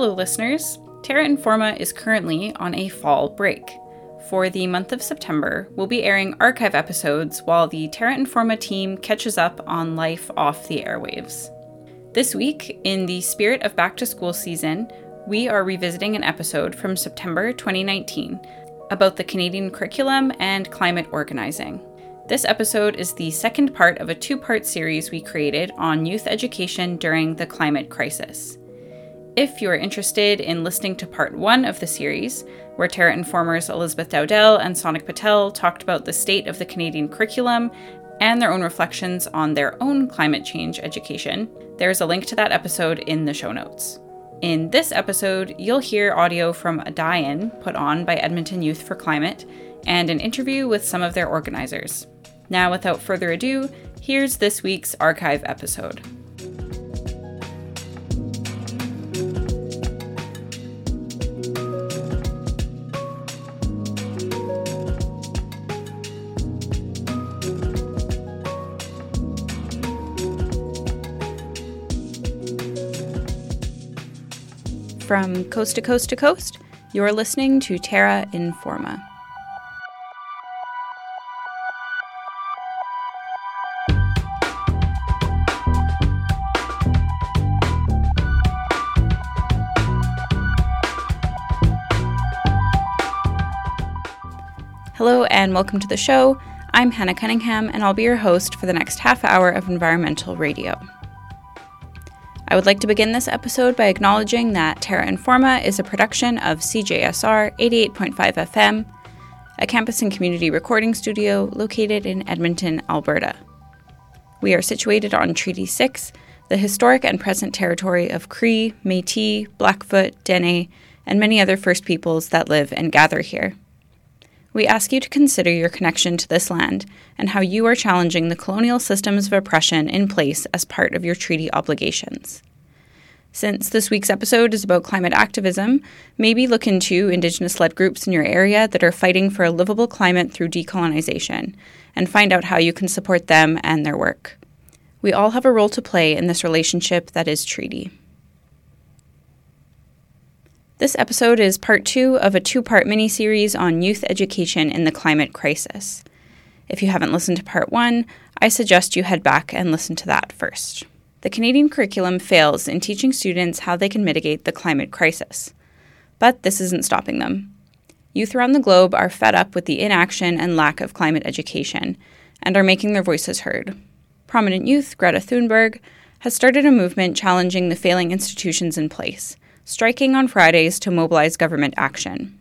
Hello, listeners. Terra Informa is currently on a fall break. For the month of September, we'll be airing archive episodes while the Terra Informa team catches up on life off the airwaves. This week, in the spirit of back to school season, we are revisiting an episode from September 2019 about the Canadian curriculum and climate organizing. This episode is the second part of a two part series we created on youth education during the climate crisis. If you are interested in listening to part one of the series, where Terra Informers Elizabeth Dowdell and Sonic Patel talked about the state of the Canadian curriculum and their own reflections on their own climate change education, there's a link to that episode in the show notes. In this episode, you'll hear audio from a die in put on by Edmonton Youth for Climate and an interview with some of their organizers. Now, without further ado, here's this week's archive episode. From coast to coast to coast, you're listening to Terra Informa. Hello and welcome to the show. I'm Hannah Cunningham and I'll be your host for the next half hour of environmental radio. I would like to begin this episode by acknowledging that Terra Informa is a production of CJSR 88.5 FM, a campus and community recording studio located in Edmonton, Alberta. We are situated on Treaty 6, the historic and present territory of Cree, Metis, Blackfoot, Dene, and many other First Peoples that live and gather here. We ask you to consider your connection to this land and how you are challenging the colonial systems of oppression in place as part of your treaty obligations. Since this week's episode is about climate activism, maybe look into Indigenous led groups in your area that are fighting for a livable climate through decolonization and find out how you can support them and their work. We all have a role to play in this relationship that is treaty. This episode is part two of a two part mini series on youth education in the climate crisis. If you haven't listened to part one, I suggest you head back and listen to that first. The Canadian curriculum fails in teaching students how they can mitigate the climate crisis. But this isn't stopping them. Youth around the globe are fed up with the inaction and lack of climate education and are making their voices heard. Prominent youth, Greta Thunberg, has started a movement challenging the failing institutions in place striking on Fridays to mobilize government action.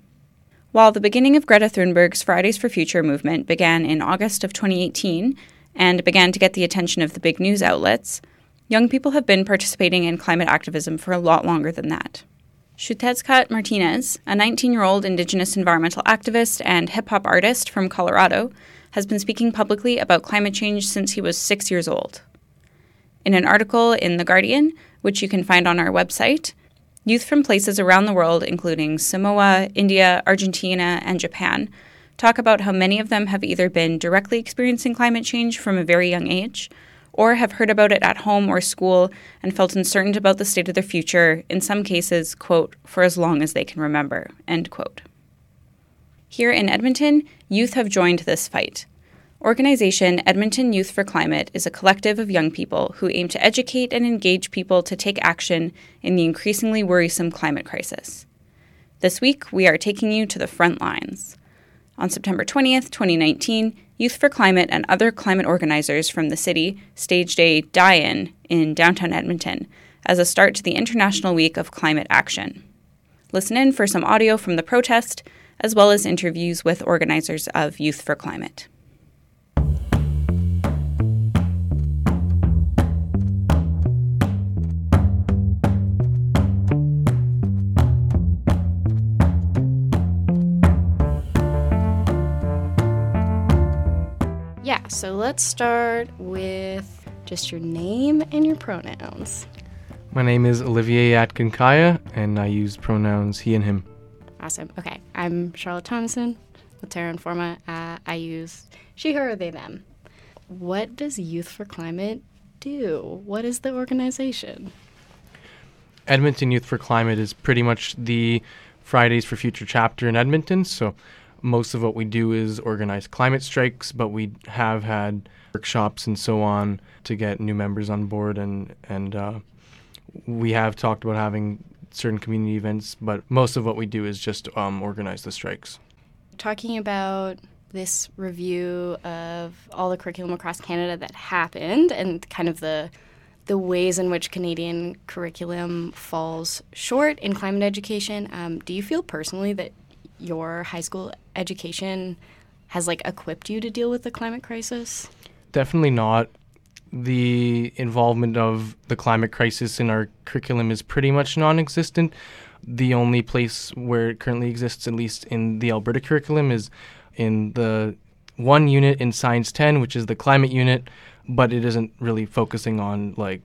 While the beginning of Greta Thunberg's Fridays for Future movement began in August of 2018 and began to get the attention of the big news outlets, young people have been participating in climate activism for a lot longer than that. Xiuhtezcatl Martinez, a 19 year old Indigenous environmental activist and hip hop artist from Colorado, has been speaking publicly about climate change since he was six years old. In an article in The Guardian, which you can find on our website, Youth from places around the world, including Samoa, India, Argentina, and Japan, talk about how many of them have either been directly experiencing climate change from a very young age, or have heard about it at home or school and felt uncertain about the state of their future, in some cases, quote, for as long as they can remember, end quote. Here in Edmonton, youth have joined this fight. Organization Edmonton Youth for Climate is a collective of young people who aim to educate and engage people to take action in the increasingly worrisome climate crisis. This week, we are taking you to the front lines. On September 20th, 2019, Youth for Climate and other climate organizers from the city staged a die in in downtown Edmonton as a start to the International Week of Climate Action. Listen in for some audio from the protest, as well as interviews with organizers of Youth for Climate. So let's start with just your name and your pronouns. My name is Olivier Atkinkaya, and I use pronouns he and him. Awesome. Okay, I'm Charlotte Thompson with Terra Informa. Uh, I use she, her, they, them. What does Youth for Climate do? What is the organization? Edmonton Youth for Climate is pretty much the Fridays for Future chapter in Edmonton. So most of what we do is organize climate strikes, but we have had workshops and so on to get new members on board, and and uh, we have talked about having certain community events, but most of what we do is just um, organize the strikes. Talking about this review of all the curriculum across Canada that happened and kind of the the ways in which Canadian curriculum falls short in climate education. Um, do you feel personally that your high school education has like equipped you to deal with the climate crisis? Definitely not. The involvement of the climate crisis in our curriculum is pretty much non existent. The only place where it currently exists, at least in the Alberta curriculum, is in the one unit in Science 10, which is the climate unit, but it isn't really focusing on like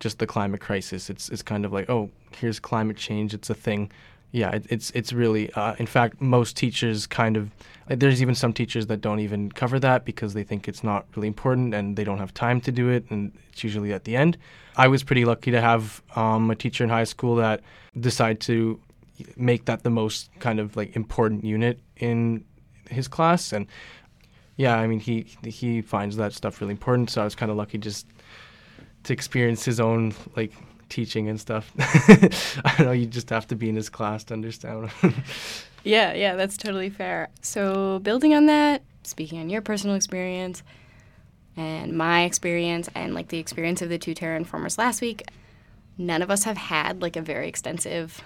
just the climate crisis. It's it's kind of like, oh, here's climate change. It's a thing yeah, it, it's it's really. Uh, in fact, most teachers kind of. there's even some teachers that don't even cover that because they think it's not really important and they don't have time to do it, and it's usually at the end. I was pretty lucky to have um, a teacher in high school that decided to make that the most kind of like important unit in his class, and yeah, I mean he he finds that stuff really important. So I was kind of lucky just to experience his own like teaching and stuff. I don't know, you just have to be in his class to understand. yeah, yeah, that's totally fair. So, building on that, speaking on your personal experience and my experience and like the experience of the two Terra Informers last week, none of us have had like a very extensive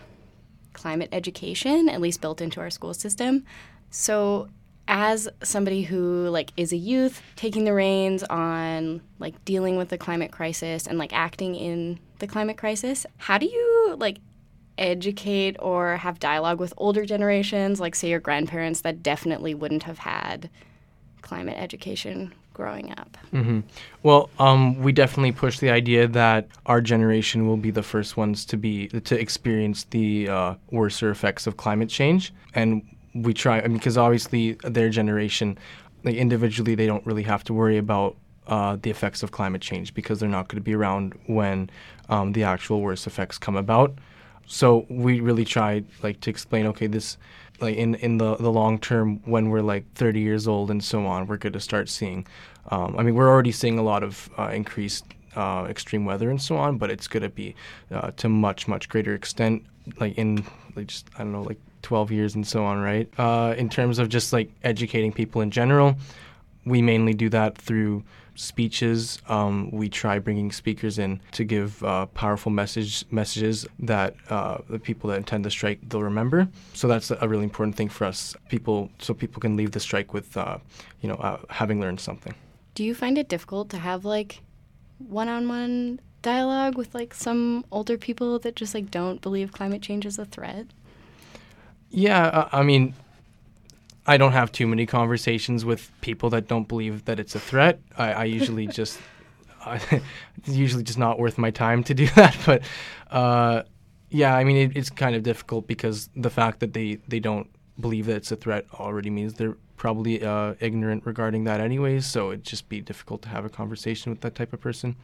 climate education, at least built into our school system. So, as somebody who like is a youth taking the reins on like dealing with the climate crisis and like acting in the climate crisis how do you like educate or have dialogue with older generations like say your grandparents that definitely wouldn't have had climate education growing up mm-hmm. well um, we definitely push the idea that our generation will be the first ones to be to experience the uh, worser effects of climate change and we try I mean, because obviously their generation, like individually, they don't really have to worry about uh, the effects of climate change because they're not going to be around when um, the actual worst effects come about. So we really try like to explain, okay, this like in in the the long term when we're like 30 years old and so on, we're going to start seeing. Um, I mean, we're already seeing a lot of uh, increased uh, extreme weather and so on, but it's going to be uh, to much much greater extent, like in like just I don't know like 12 years and so on, right? Uh, in terms of just like educating people in general, we mainly do that through speeches. Um, we try bringing speakers in to give uh, powerful message messages that uh, the people that attend the strike they'll remember. So that's a really important thing for us, people, so people can leave the strike with, uh, you know, uh, having learned something. Do you find it difficult to have like one-on-one dialogue with like some older people that just like don't believe climate change is a threat? Yeah, uh, I mean, I don't have too many conversations with people that don't believe that it's a threat. I, I usually just, I, it's usually just not worth my time to do that. But uh, yeah, I mean, it, it's kind of difficult because the fact that they, they don't believe that it's a threat already means they're probably uh, ignorant regarding that anyways. So it'd just be difficult to have a conversation with that type of person.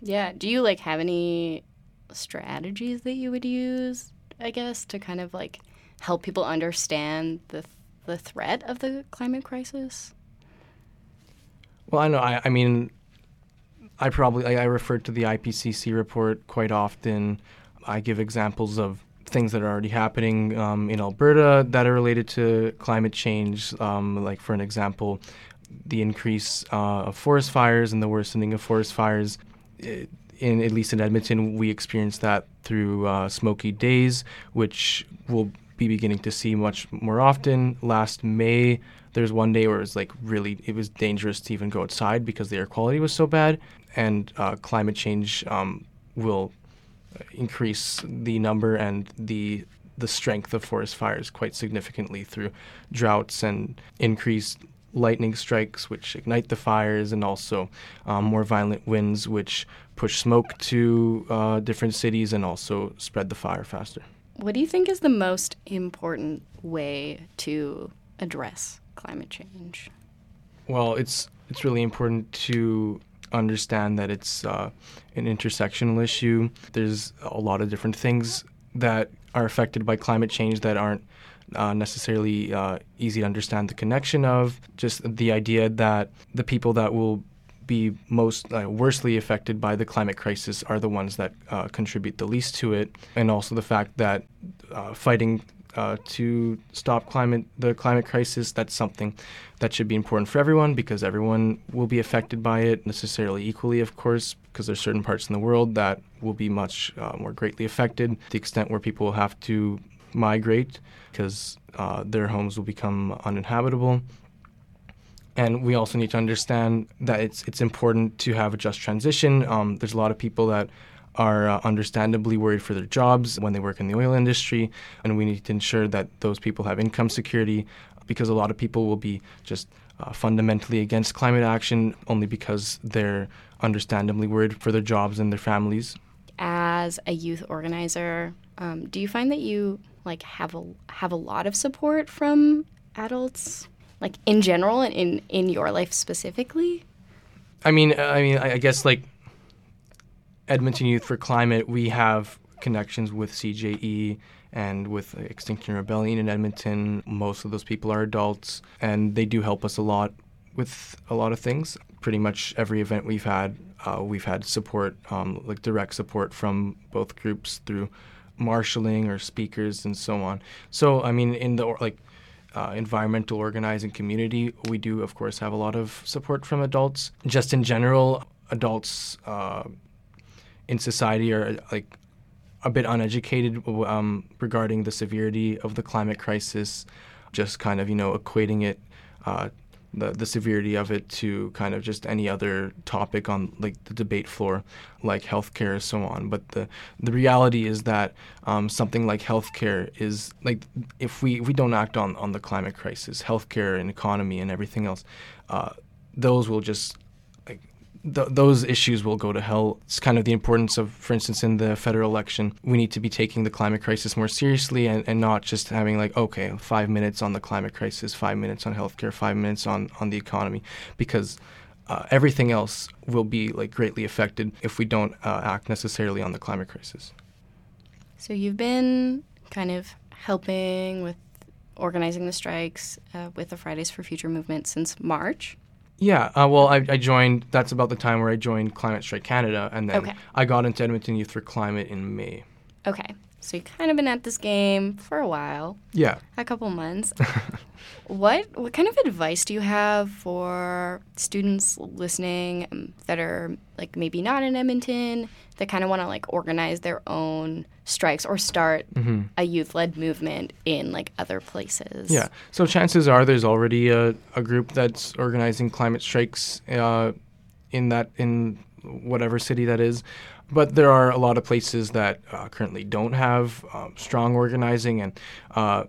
Yeah. Do you like have any strategies that you would use, I guess, to kind of like help people understand the the threat of the climate crisis? Well, I know. I, I mean, I probably I, I refer to the IPCC report quite often. I give examples of things that are already happening um, in Alberta that are related to climate change. Um, like, for an example, the increase uh, of forest fires and the worsening of forest fires. It, in at least in Edmonton, we experienced that through uh, smoky days, which will be beginning to see much more often. Last May, there's one day where it was like really, it was dangerous to even go outside because the air quality was so bad. And uh, climate change um, will increase the number and the the strength of forest fires quite significantly through droughts and increased lightning strikes, which ignite the fires, and also um, more violent winds, which push smoke to uh, different cities and also spread the fire faster. What do you think is the most important way to address climate change? Well, it's it's really important to understand that it's uh, an intersectional issue. There's a lot of different things that are affected by climate change that aren't uh, necessarily uh, easy to understand the connection of. Just the idea that the people that will be most uh, worstly affected by the climate crisis are the ones that uh, contribute the least to it, and also the fact that uh, fighting uh, to stop climate the climate crisis that's something that should be important for everyone because everyone will be affected by it necessarily equally of course because there's certain parts in the world that will be much uh, more greatly affected. The extent where people will have to migrate because uh, their homes will become uninhabitable and we also need to understand that it's it's important to have a just transition. Um, there's a lot of people that are uh, understandably worried for their jobs when they work in the oil industry, and we need to ensure that those people have income security, because a lot of people will be just uh, fundamentally against climate action only because they're understandably worried for their jobs and their families. As a youth organizer, um, do you find that you like have a have a lot of support from adults like in general and in in your life specifically? I mean, I mean, I guess like Edmonton Youth for Climate, we have connections with CJE and with Extinction Rebellion in Edmonton. Most of those people are adults, and they do help us a lot with a lot of things. Pretty much every event we've had, uh, we've had support, um, like direct support from both groups through marshaling or speakers and so on. So, I mean, in the like uh, environmental organizing community, we do, of course, have a lot of support from adults. Just in general, adults uh, in society are like a bit uneducated um, regarding the severity of the climate crisis, just kind of, you know, equating it uh, the, the severity of it to kind of just any other topic on like the debate floor, like healthcare and so on. But the the reality is that um, something like healthcare is like if we if we don't act on on the climate crisis, healthcare and economy and everything else, uh, those will just th- those issues will go to hell. It's kind of the importance of, for instance, in the federal election, we need to be taking the climate crisis more seriously and, and not just having like, okay, five minutes on the climate crisis, five minutes on healthcare, five minutes on, on the economy, because uh, everything else will be like greatly affected if we don't uh, act necessarily on the climate crisis. So you've been kind of helping with organizing the strikes uh, with the Fridays for Future movement since March. Yeah, uh, well, I, I, joined. That's about the time where I joined Climate Strike Canada, and then okay. I got into Edmonton Youth for Climate in May. Okay, so you've kind of been at this game for a while. Yeah, a couple months. what what kind of advice do you have for students listening um, that are like maybe not in Edmonton that kind of want to like organize their own strikes or start mm-hmm. a youth led movement in like other places. Yeah. So chances are there's already a, a group that's organizing climate strikes uh, in that in whatever city that is. But there are a lot of places that uh, currently don't have um, strong organizing and uh,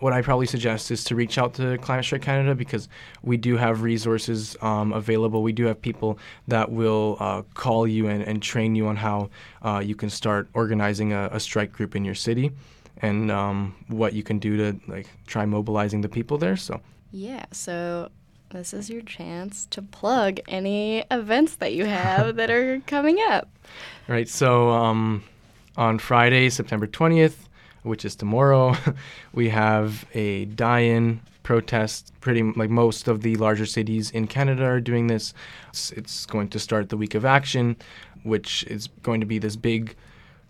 what I probably suggest is to reach out to Climate Strike Canada because we do have resources um, available. We do have people that will uh, call you and, and, train you on how uh, you can start organizing a, a, strike group in your city and um, what you can do to like try mobilizing the people there. So yeah, so this is your chance to plug any events that you have that are coming up. Right. So um, on Friday, September twentieth which is tomorrow, we have a die-in protest. Pretty like most of the larger cities in Canada are doing this. It's, it's going to start the week of action, which is going to be this big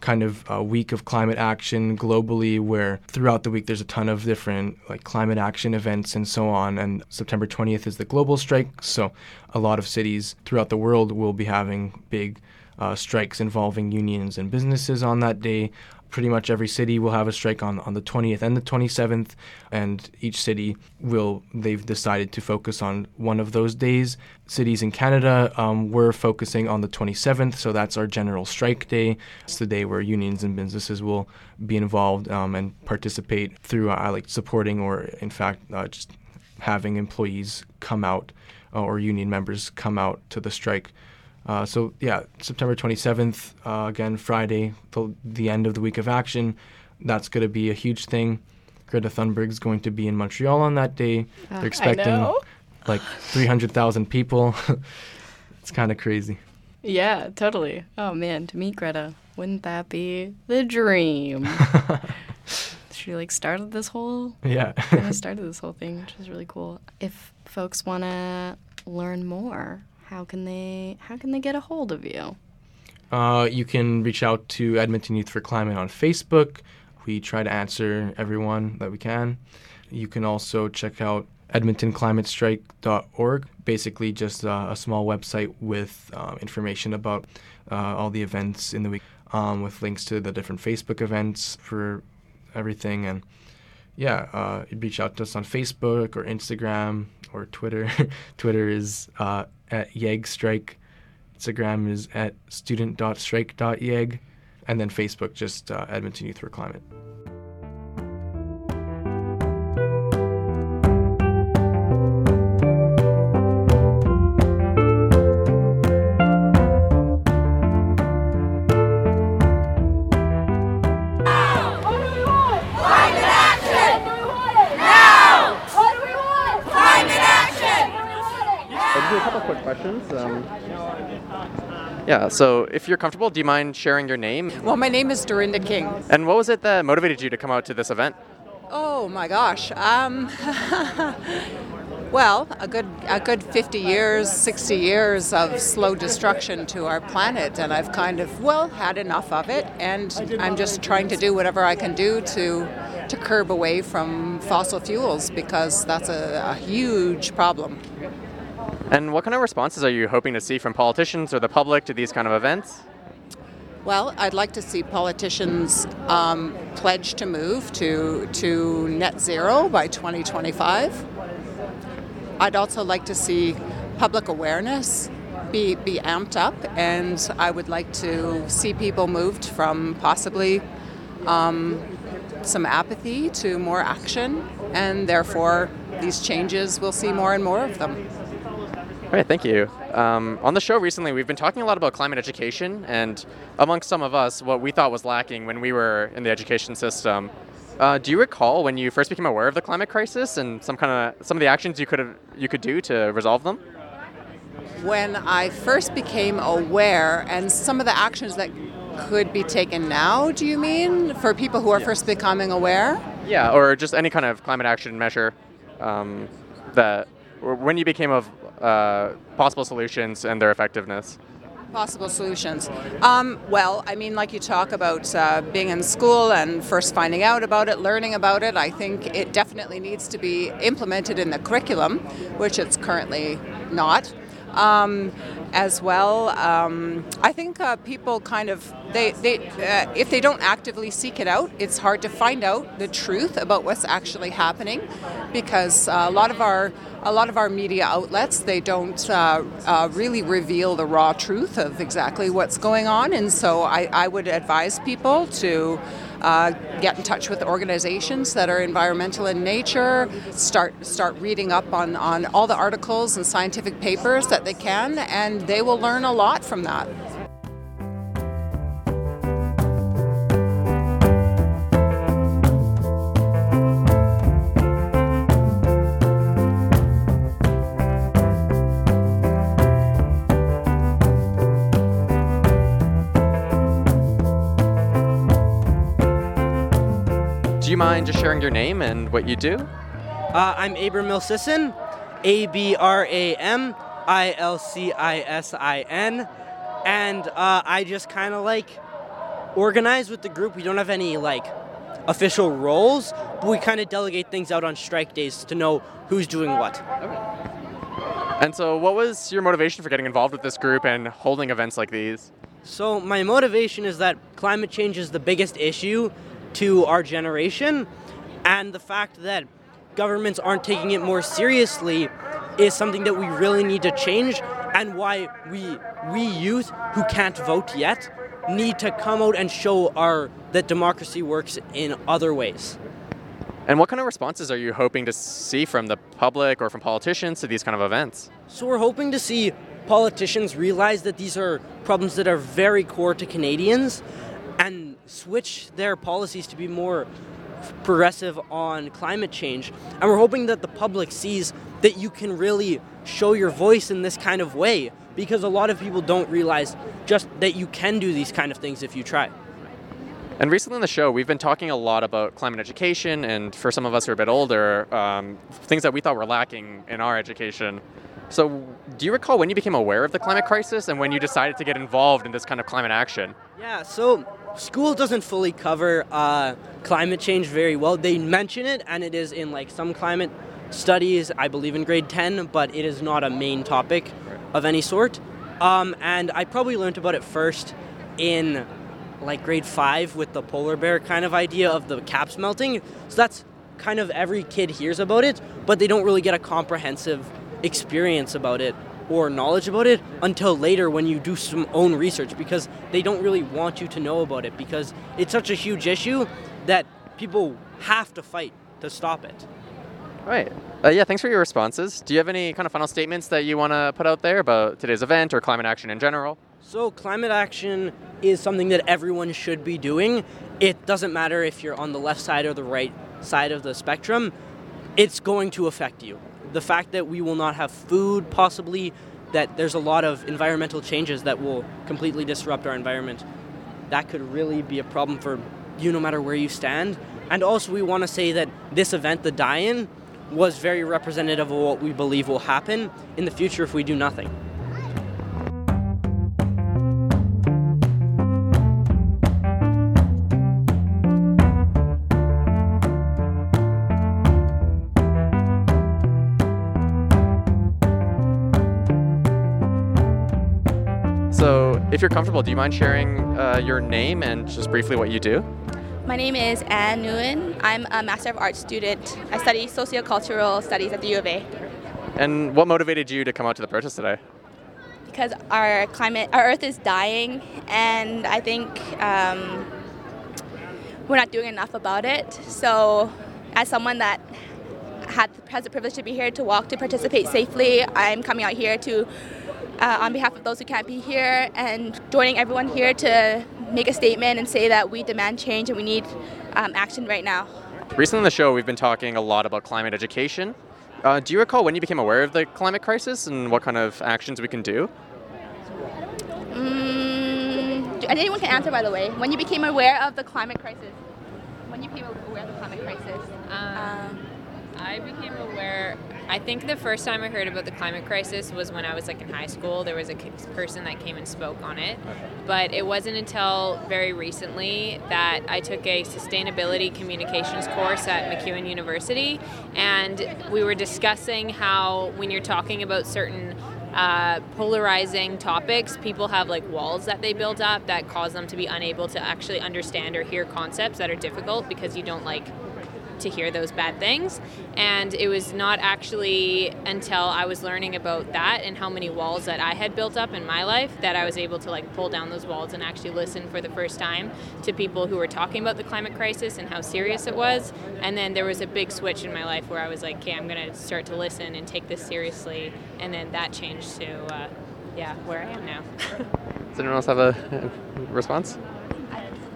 kind of uh, week of climate action globally where throughout the week there's a ton of different like climate action events and so on. And september 20th is the global strike. So a lot of cities throughout the world will be having big uh, strikes involving unions and businesses on that day. Pretty much every city will have a strike on, on the 20th and the 27th and each city will they've decided to focus on one of those days. Cities in canada um, we're focusing on the 27th so that's our general strike day. It's the day where unions and businesses will be involved um, and participate through uh, like supporting or in fact uh, just having employees come out uh, or union members come out to the strike uh, so yeah, September 27th, uh, again Friday, the, the end of the week of action. That's going to be a huge thing. Greta Thunberg's going to be in Montreal on that day. Uh, They're expecting like 300,000 people. it's kind of crazy. Yeah, totally. Oh man, to meet Greta, wouldn't that be the dream? she like started this whole Yeah. kind of started this whole thing, which is really cool. If folks want to learn more, how can they how can they get a hold of you? Uh, you can reach out to Edmonton Youth for Climate on Facebook. We try to answer everyone that we can. You can also check out edmontonclimatestrike.org, basically just uh, a small website with uh, information about uh, all the events in the week, um, with links to the different Facebook events for everything. And yeah, uh, reach out to us on Facebook or Instagram or Twitter. Twitter is uh, at YegStrike. Instagram is at student.strike.yeg. And then Facebook, just uh, Edmonton Youth for Climate. Quick questions. Um, yeah, so if you're comfortable, do you mind sharing your name? Well, my name is Dorinda King. And what was it that motivated you to come out to this event? Oh my gosh. Um, well, a good a good 50 years, 60 years of slow destruction to our planet, and I've kind of well had enough of it, and I'm just trying to do whatever I can do to to curb away from fossil fuels because that's a, a huge problem. And what kind of responses are you hoping to see from politicians or the public to these kind of events? Well, I'd like to see politicians um, pledge to move to, to net zero by 2025. I'd also like to see public awareness be, be amped up, and I would like to see people moved from possibly um, some apathy to more action, and therefore these changes, we'll see more and more of them. All right, thank you. Um, on the show recently, we've been talking a lot about climate education, and amongst some of us, what we thought was lacking when we were in the education system. Uh, do you recall when you first became aware of the climate crisis and some kind of some of the actions you could have you could do to resolve them? when I first became aware and some of the actions that could be taken now, do you mean, for people who are first becoming aware? Yeah, or just any kind of climate action measure um, that or when you became of uh, possible solutions and their effectiveness. Possible solutions. Um, well, I mean, like you talk about uh, being in school and first finding out about it, learning about it, I think it definitely needs to be implemented in the curriculum, which it's currently not. Um, as well, um, I think uh, people kind of they, they uh, if they don't actively seek it out, it's hard to find out the truth about what's actually happening, because uh, a lot of our a lot of our media outlets they don't uh, uh, really reveal the raw truth of exactly what's going on, and so I, I would advise people to. Uh, get in touch with organizations that are environmental in nature. Start start reading up on, on all the articles and scientific papers that they can, and they will learn a lot from that. Mind just sharing your name and what you do? Uh, I'm Abram Milcissin, A B R A M I L C I S I N, and uh, I just kind of like organize with the group. We don't have any like official roles, but we kind of delegate things out on strike days to know who's doing what. And so, what was your motivation for getting involved with this group and holding events like these? So my motivation is that climate change is the biggest issue to our generation, and the fact that governments aren't taking it more seriously is something that we really need to change, and why we we youth who can't vote yet need to come out and show our that democracy works in other ways. And what kind of responses are you hoping to see from the public or from politicians to these kind of events? So we're hoping to see politicians realize that these are problems that are very core to Canadians switch their policies to be more progressive on climate change. And we're hoping that the public sees that you can really show your voice in this kind of way because a lot of people don't realize just that you can do these kind of things if you try. And recently on the show, we've been talking a lot about climate education, and for some of us who are a bit older, um, things that we thought were lacking in our education. So, do you recall when you became aware of the climate crisis and when you decided to get involved in this kind of climate action? Yeah, so school doesn't fully cover uh, climate change very well. They mention it, and it is in like some climate studies, I believe in grade 10, but it is not a main topic of any sort. Um, and I probably learned about it first in like grade five with the polar bear kind of idea of the caps melting. So that's kind of every kid hears about it, but they don't really get a comprehensive experience about it or knowledge about it until later when you do some own research because they don't really want you to know about it because it's such a huge issue that people have to fight to stop it. Right. Uh, yeah, thanks for your responses. Do you have any kind of final statements that you want to put out there about today's event or climate action in general? So, climate action is something that everyone should be doing. It doesn't matter if you're on the left side or the right side of the spectrum, it's going to affect you. The fact that we will not have food, possibly, that there's a lot of environmental changes that will completely disrupt our environment, that could really be a problem for you no matter where you stand. And also, we want to say that this event, the Die In, was very representative of what we believe will happen in the future if we do nothing. If you're comfortable, do you mind sharing uh, your name and just briefly what you do? My name is Anne Nguyen. I'm a Master of Arts student. I study sociocultural studies at the U of A And what motivated you to come out to the protest today? because our climate, our Earth is dying, and I think um, we're not doing enough about it. So, as someone that had has the privilege to be here to walk to participate safely, I'm coming out here to. Uh, on behalf of those who can't be here, and joining everyone here to make a statement and say that we demand change and we need um, action right now. Recently on the show, we've been talking a lot about climate education. Uh, do you recall when you became aware of the climate crisis and what kind of actions we can do? Mm, and anyone can answer, by the way. When you became aware of the climate crisis, when you became aware of the climate crisis, um, I became aware. I think the first time I heard about the climate crisis was when I was like in high school. There was a person that came and spoke on it, but it wasn't until very recently that I took a sustainability communications course at MacEwan University, and we were discussing how when you're talking about certain uh, polarizing topics, people have like walls that they build up that cause them to be unable to actually understand or hear concepts that are difficult because you don't like to hear those bad things. And it was not actually until I was learning about that and how many walls that I had built up in my life that I was able to like pull down those walls and actually listen for the first time to people who were talking about the climate crisis and how serious it was. And then there was a big switch in my life where I was like, okay, I'm going to start to listen and take this seriously. And then that changed to, uh, yeah, where I am now. Does anyone else have a, a response?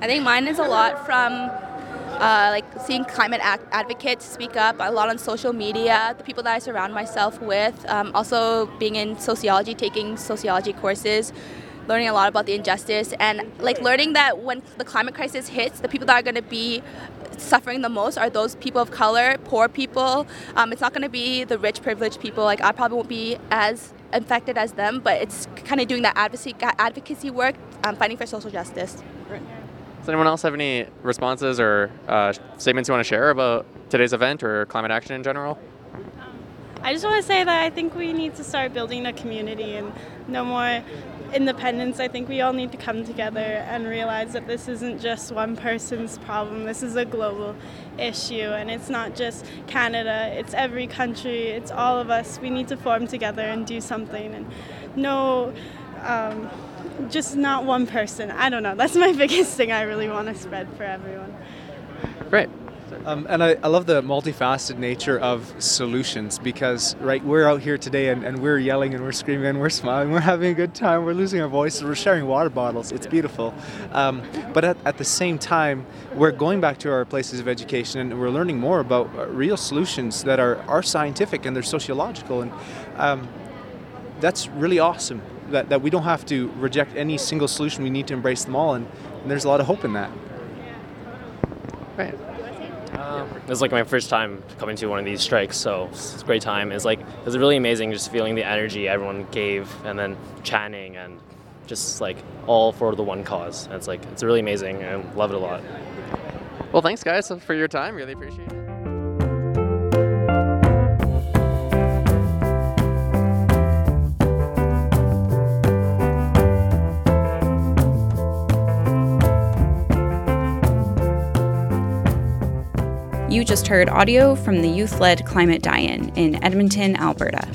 I think mine is a lot from uh, like seeing climate ac- advocates speak up a lot on social media, the people that I surround myself with, um, also being in sociology, taking sociology courses, learning a lot about the injustice, and like learning that when the climate crisis hits, the people that are going to be suffering the most are those people of color, poor people. Um, it's not going to be the rich, privileged people. Like I probably won't be as affected as them, but it's kind of doing that advocacy advocacy work, um, fighting for social justice. Does anyone else have any responses or uh, statements you want to share about today's event or climate action in general? I just want to say that I think we need to start building a community and no more independence. I think we all need to come together and realize that this isn't just one person's problem. This is a global issue and it's not just Canada, it's every country, it's all of us. We need to form together and do something and no um, just not one person. I don't know. That's my biggest thing I really want to spread for everyone. Great. Um, and I, I love the multifaceted nature of solutions because, right, we're out here today and, and we're yelling and we're screaming and we're smiling, we're having a good time, we're losing our voices, we're sharing water bottles. It's beautiful. Um, but at, at the same time, we're going back to our places of education and we're learning more about uh, real solutions that are, are scientific and they're sociological. And um, that's really awesome that, that we don't have to reject any single solution. We need to embrace them all, and, and there's a lot of hope in that. Right. Um, it was like my first time coming to one of these strikes, so it's a great time. It's like it was really amazing just feeling the energy everyone gave, and then chanting and just like all for the one cause. And it's like it's really amazing. I love it a lot. Well, thanks guys for your time. Really appreciate it. You just heard audio from the youth led Climate Die In in Edmonton, Alberta.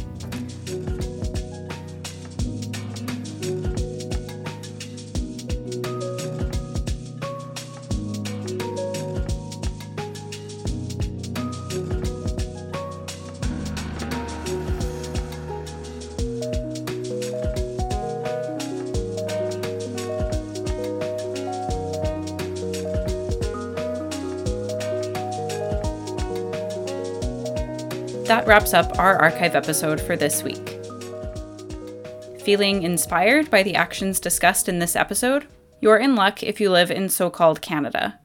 That wraps up our archive episode for this week. Feeling inspired by the actions discussed in this episode? You're in luck if you live in so called Canada.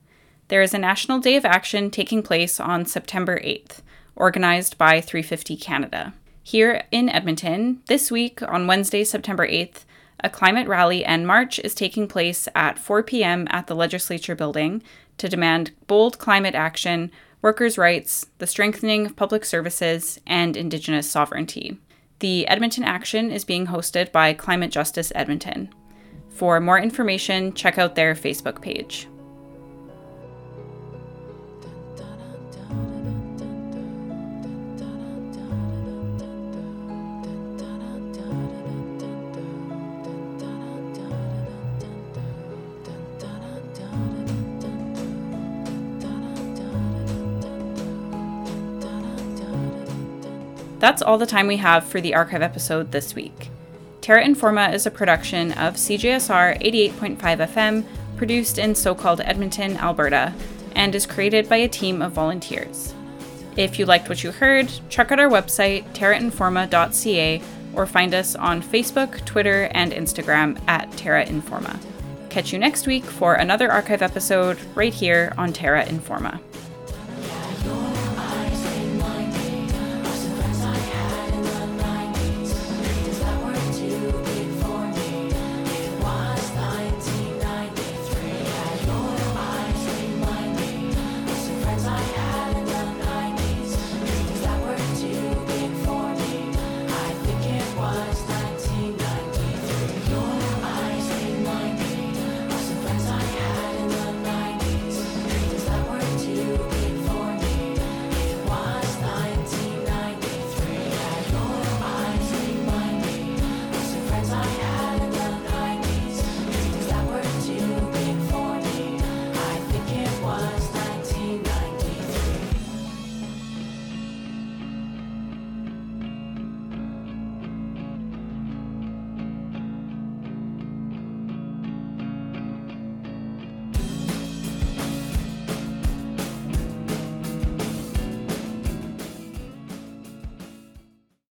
There is a National Day of Action taking place on September 8th, organized by 350 Canada. Here in Edmonton, this week on Wednesday, September 8th, a climate rally and march is taking place at 4 p.m. at the Legislature building to demand bold climate action workers' rights, the strengthening of public services, and Indigenous sovereignty. The Edmonton Action is being hosted by Climate Justice Edmonton. For more information, check out their Facebook page. That's all the time we have for the archive episode this week. Terra Informa is a production of CJSR 88.5 FM, produced in so called Edmonton, Alberta, and is created by a team of volunteers. If you liked what you heard, check out our website, terrainforma.ca, or find us on Facebook, Twitter, and Instagram at Terra Informa. Catch you next week for another archive episode right here on Terra Informa.